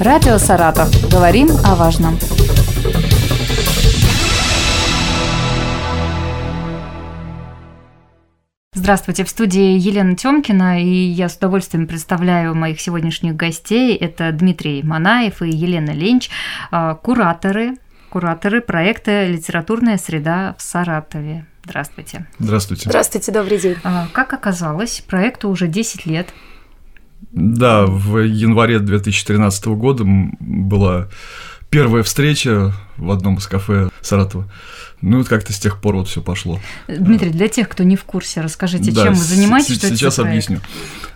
Радио «Саратов». Говорим о важном. Здравствуйте, в студии Елена Тёмкина, и я с удовольствием представляю моих сегодняшних гостей. Это Дмитрий Манаев и Елена Ленч, а, кураторы, кураторы проекта «Литературная среда в Саратове». Здравствуйте. Здравствуйте. Здравствуйте, добрый день. А, как оказалось, проекту уже 10 лет. Да, в январе 2013 года была первая встреча в одном из кафе Саратова. Ну, вот как-то с тех пор вот все пошло. Дмитрий, для тех, кто не в курсе, расскажите, да, чем вы занимаетесь? Что сейчас объясню.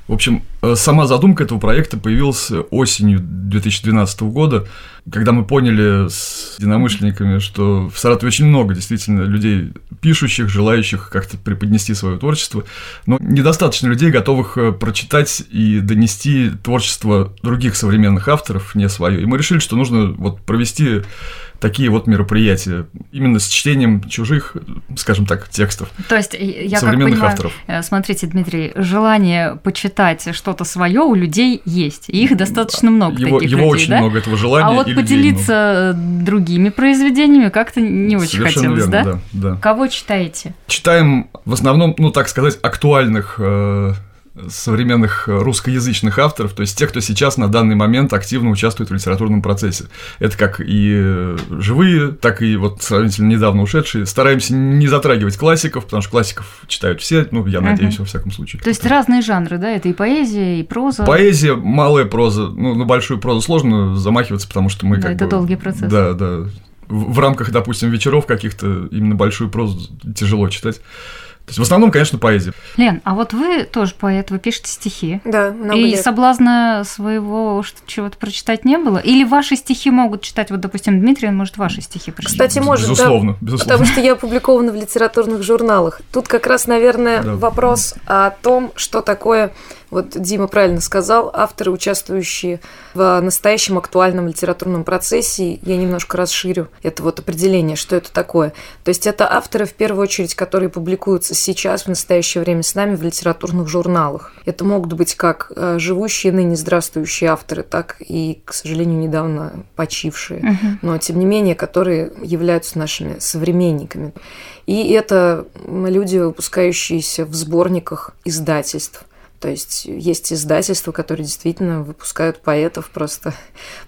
В общем, э, сама задумка этого проекта появилась осенью 2012 года, когда мы поняли с единомышленниками, что в Саратове очень много действительно людей пишущих, желающих как-то преподнести свое творчество, но недостаточно людей, готовых э, прочитать и донести творчество других современных авторов, не свое. И мы решили, что нужно вот провести такие вот мероприятия, именно с чтением чужих, скажем так, текстов. То есть, я современных как понимаю, авторов. Э, смотрите, Дмитрий, желание почитать что-то свое у людей есть, и их достаточно много его, таких его людей, очень да? много этого желания. А вот поделиться другими произведениями как-то не очень Совершенно хотелось, верно, да? да? Кого читаете? Читаем в основном, ну так сказать, актуальных э, современных русскоязычных авторов, то есть тех, кто сейчас на данный момент активно участвует в литературном процессе. Это как и живые, так и вот сравнительно недавно ушедшие. Стараемся не затрагивать классиков, потому что классиков читают все, ну, я надеюсь, uh-huh. во всяком случае. То есть разные жанры, да? Это и поэзия, и проза? Поэзия, малая проза. Ну, на большую прозу сложно замахиваться, потому что мы да, как это бы... долгий процесс. Да, да. В, в рамках, допустим, вечеров каких-то именно большую прозу тяжело читать. То есть в основном, конечно, поэзия. Лен, а вот вы тоже поэт, вы пишете стихи. Да, много И лет. соблазна своего чего-то прочитать не было? Или ваши стихи могут читать, вот, допустим, Дмитрий, он может ваши стихи прочитать? Кстати, может, безусловно, да, безусловно. потому что я опубликована в литературных журналах. Тут как раз, наверное, да. вопрос о том, что такое вот Дима правильно сказал, авторы, участвующие в настоящем актуальном литературном процессе, я немножко расширю это вот определение, что это такое. То есть это авторы, в первую очередь, которые публикуются сейчас, в настоящее время с нами в литературных журналах. Это могут быть как э, живущие ныне здравствующие авторы, так и, к сожалению, недавно почившие, uh-huh. но тем не менее, которые являются нашими современниками. И это люди, выпускающиеся в сборниках издательств. То есть есть издательства, которые действительно выпускают поэтов просто.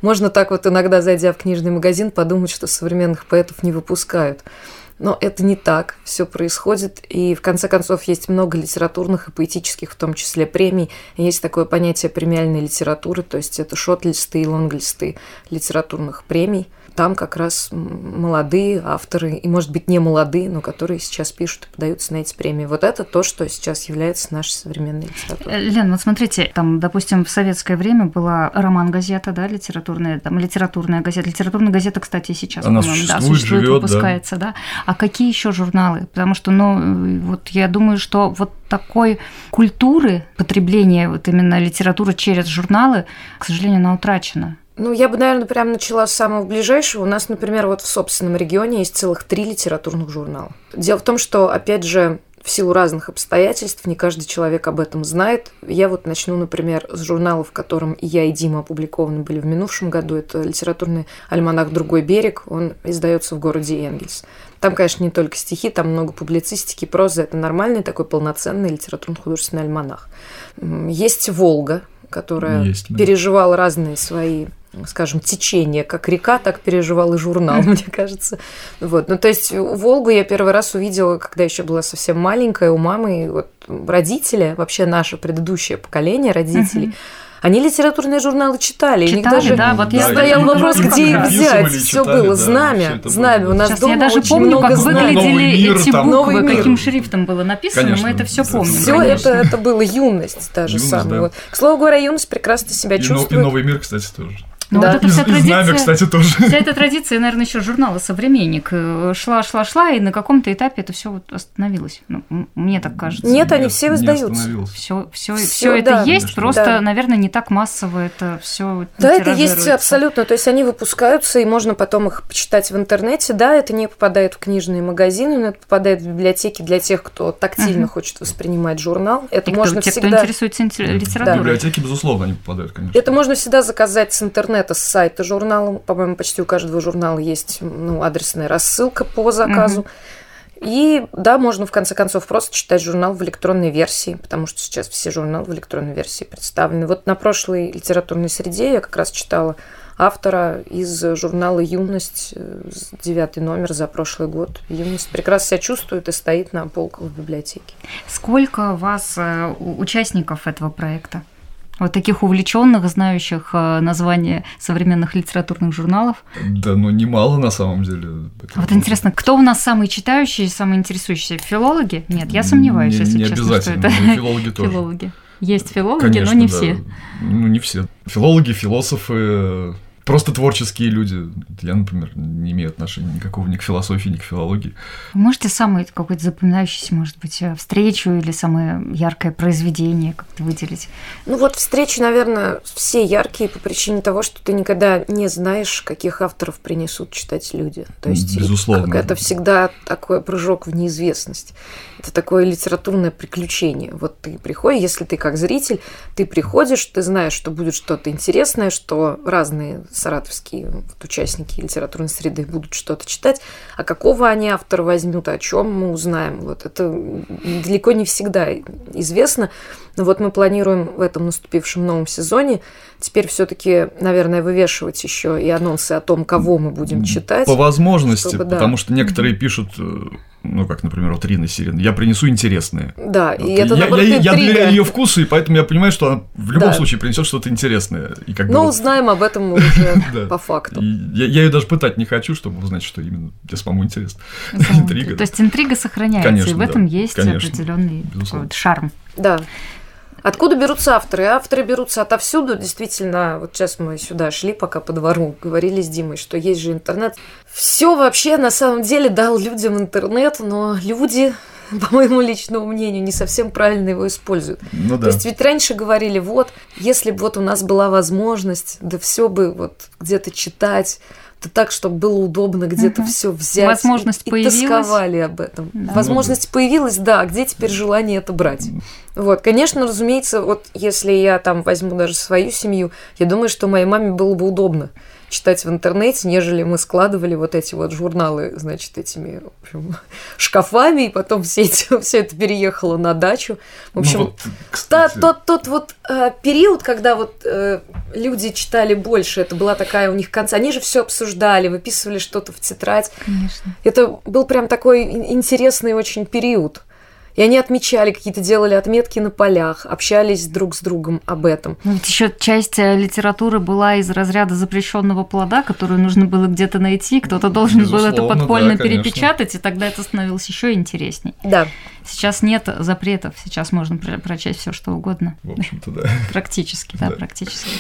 Можно так вот иногда, зайдя в книжный магазин, подумать, что современных поэтов не выпускают. Но это не так, все происходит, и в конце концов есть много литературных и поэтических, в том числе премий. Есть такое понятие премиальной литературы, то есть это шот-листы и лонг-листы литературных премий – там как раз молодые авторы, и, может быть, не молодые, но которые сейчас пишут и подаются на эти премии. Вот это то, что сейчас является нашей современной литературой. Лен, вот смотрите, там, допустим, в советское время была роман-газета, да, литературная, там, литературная газета. Литературная газета, кстати, сейчас, Она по-моему, да, существует, существует живет, выпускается, да. да. А какие еще журналы? Потому что, ну, вот я думаю, что вот такой культуры потребления вот именно литературы через журналы, к сожалению, она утрачена. Ну, я бы, наверное, прямо начала с самого ближайшего. У нас, например, вот в собственном регионе есть целых три литературных журнала. Дело в том, что, опять же, в силу разных обстоятельств, не каждый человек об этом знает. Я вот начну, например, с журнала, в котором и я, и Дима опубликованы были в минувшем году. Это литературный альманах «Другой берег». Он издается в городе Энгельс. Там, конечно, не только стихи, там много публицистики, прозы. Это нормальный такой полноценный литературно-художественный альманах. Есть «Волга», которая Есть, да. переживала разные свои скажем, течение, как река, так переживал и журнал, мне кажется. Вот. Ну, то есть Волгу я первый раз увидела, когда еще была совсем маленькая у мамы. И вот родители, вообще наше предыдущее поколение родителей, они литературные журналы читали. Читали, даже да, вот я стоял и, вопрос, где их взять. Все было, да, знамя, знамя. У нас Сейчас дома я даже очень помню, много как знаний. выглядели мир, эти там. буквы, Новый каким мир. шрифтом было написано, Конечно. мы это все помним. Все конечно. это, это было юность, та же Юность, самая. да. Вот. К слову говоря, юность прекрасно себя И, чувствует. и новый мир, кстати, тоже. Ну, Да. вот эта И, вся и знамя, традиция, кстати, тоже. вся эта традиция, наверное, еще журнала «Современник» э, шла, шла, шла, и на каком-то этапе это все вот остановилось. Ну, мне так кажется. Нет, они все издаются. Все, все, Всё, все это да. есть, Конечно. просто, Да. наверное, не так массово это все. Да, это есть абсолютно. То есть они выпускаются, и можно потом их почитать в интернете. Да, это не попадает в книжные магазины, но это попадает в библиотеки для тех, кто тактильно Мгм. хочет воспринимать журнал. Это И можно кто, те, кто всегда... интересуется инте- В литературой. библиотеки, безусловно, они попадают, конечно. Это можно всегда заказать с интернета это с сайта журнала. По-моему, почти у каждого журнала есть ну, адресная рассылка по заказу. Угу. И да, можно в конце концов просто читать журнал в электронной версии, потому что сейчас все журналы в электронной версии представлены. Вот на прошлой литературной среде я как раз читала автора из журнала «Юность», э, девятый номер за прошлый год. «Юность» прекрасно себя чувствует и стоит на полках в библиотеке. Сколько у вас э, участников этого проекта? Вот таких увлеченных, знающих э, названия современных литературных журналов. Да, ну немало на самом деле. Вот интересно, кто у нас самый читающий, самый интересующий? Филологи? Нет, я сомневаюсь, не, если не честно, обязательно, что это филологи тоже. Филологи. Есть филологи, Конечно, но не да. все. Ну, не все. Филологи, философы, просто творческие люди. Я, например, не имею отношения никакого ни к философии, ни к филологии. Можете самый какой-то запоминающийся, может быть, э, встречу или самое яркое произведение как-то выделить? Ну вот встречи, наверное, все яркие по причине того, что ты никогда не знаешь, каких авторов принесут читать люди. То есть Безусловно. это всегда такой прыжок в неизвестность. Это такое литературное приключение. Вот ты приходишь, если ты как зритель, ты приходишь, ты знаешь, что будет что-то интересное, что разные саратовские вот, участники литературной среды будут что-то читать, а какого они автора возьмут, о чем мы узнаем. Вот это далеко не всегда известно. Но вот мы планируем в этом наступившем новом сезоне теперь все-таки, наверное, вывешивать еще и анонсы о том, кого мы будем читать. По возможности, чтобы, да. потому что некоторые пишут ну, как, например, вот Рина Сирин, я принесу интересное. Да, вот. и это, я, наоборот, я, я доверяю ее вкусу, и поэтому я понимаю, что она в любом да. случае принесет что-то интересное. И как Но бы узнаем об этом уже по факту. Я, я ее даже пытать не хочу, чтобы узнать, что именно тебе самому интересно. Интрига. То есть интрига сохраняется, и в этом есть определенный шарм. Да. Откуда берутся авторы? Авторы берутся отовсюду. Действительно, вот сейчас мы сюда шли, пока по двору, говорили с Димой, что есть же интернет. Все вообще на самом деле дал людям интернет, но люди по моему личному мнению, не совсем правильно его используют. Ну, да. То есть ведь раньше говорили, вот, если бы вот у нас была возможность, да все бы вот где-то читать, то так, чтобы было удобно где-то угу. все взять. Возможность и, появилась. И тосковали об этом. Да. Возможность появилась, да, а где теперь желание это брать? Вот, конечно, разумеется, вот если я там возьму даже свою семью, я думаю, что моей маме было бы удобно читать в интернете, нежели мы складывали вот эти вот журналы, значит, этими в общем, шкафами, и потом все, эти, все это переехало на дачу. В общем, ну, вот, та, тот, тот вот э, период, когда вот э, люди читали больше, это была такая у них конца, они же все обсуждали, выписывали что-то в тетрадь. Конечно. Это был прям такой интересный очень период. И они отмечали, какие-то делали отметки на полях, общались друг с другом об этом. Ну, ведь еще часть э, литературы была из разряда запрещенного плода, которую нужно было где-то найти, кто-то должен Безусловно, был это подпольно да, перепечатать, и тогда это становилось еще интересней. Да. Сейчас нет запретов, сейчас можно прочесть все что угодно. В общем-то, да. Практически, да, практически.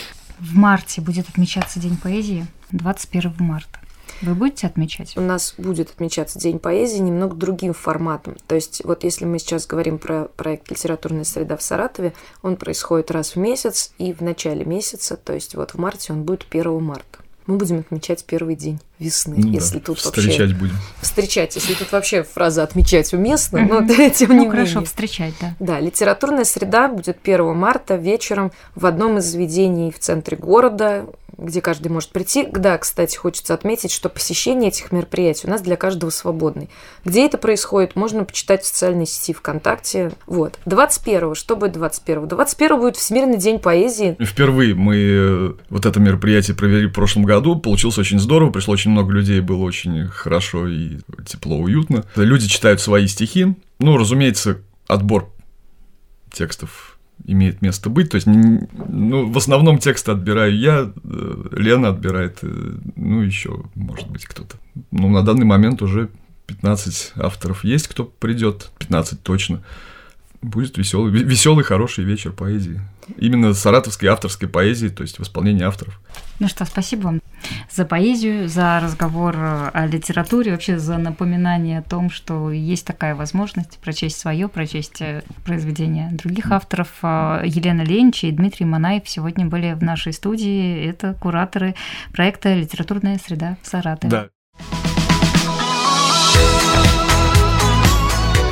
В марте будет отмечаться День поэзии, 21 марта. Вы будете отмечать? У нас будет отмечаться День поэзии немного другим форматом. То есть вот если мы сейчас говорим про проект «Литературная среда в Саратове», он происходит раз в месяц, и в начале месяца, то есть вот в марте он будет 1 марта. Мы будем отмечать первый день весны, ну, если да. тут встречать вообще... будем. Встречать, если тут вообще фраза «отмечать» уместна, но тем Ну, не хорошо, менее. встречать, да. Да, литературная среда будет 1 марта вечером в одном из заведений в центре города, где каждый может прийти. Да, кстати, хочется отметить, что посещение этих мероприятий у нас для каждого свободный. Где это происходит, можно почитать в социальной сети ВКонтакте. Вот. 21 что будет 21 21 будет Всемирный день поэзии. Впервые мы э, вот это мероприятие провели в прошлом году. Получилось очень здорово. Пришло очень много людей, было очень хорошо и тепло, уютно. Люди читают свои стихи. Ну, разумеется, отбор текстов имеет место быть. То есть, ну, в основном тексты отбираю я, э, Лена отбирает, э, ну, еще, может быть, кто-то. Ну, на данный момент уже 15 авторов есть, кто придет, 15 точно. Будет веселый, веселый, хороший вечер поэзии. Именно саратовской авторской поэзии, то есть в исполнении авторов. Ну что, спасибо вам за поэзию, за разговор о литературе, вообще за напоминание о том, что есть такая возможность прочесть свое, прочесть э, произведения других авторов. А, Елена Ленч и Дмитрий Манаев сегодня были в нашей студии. Это кураторы проекта «Литературная среда в Саратове». Да.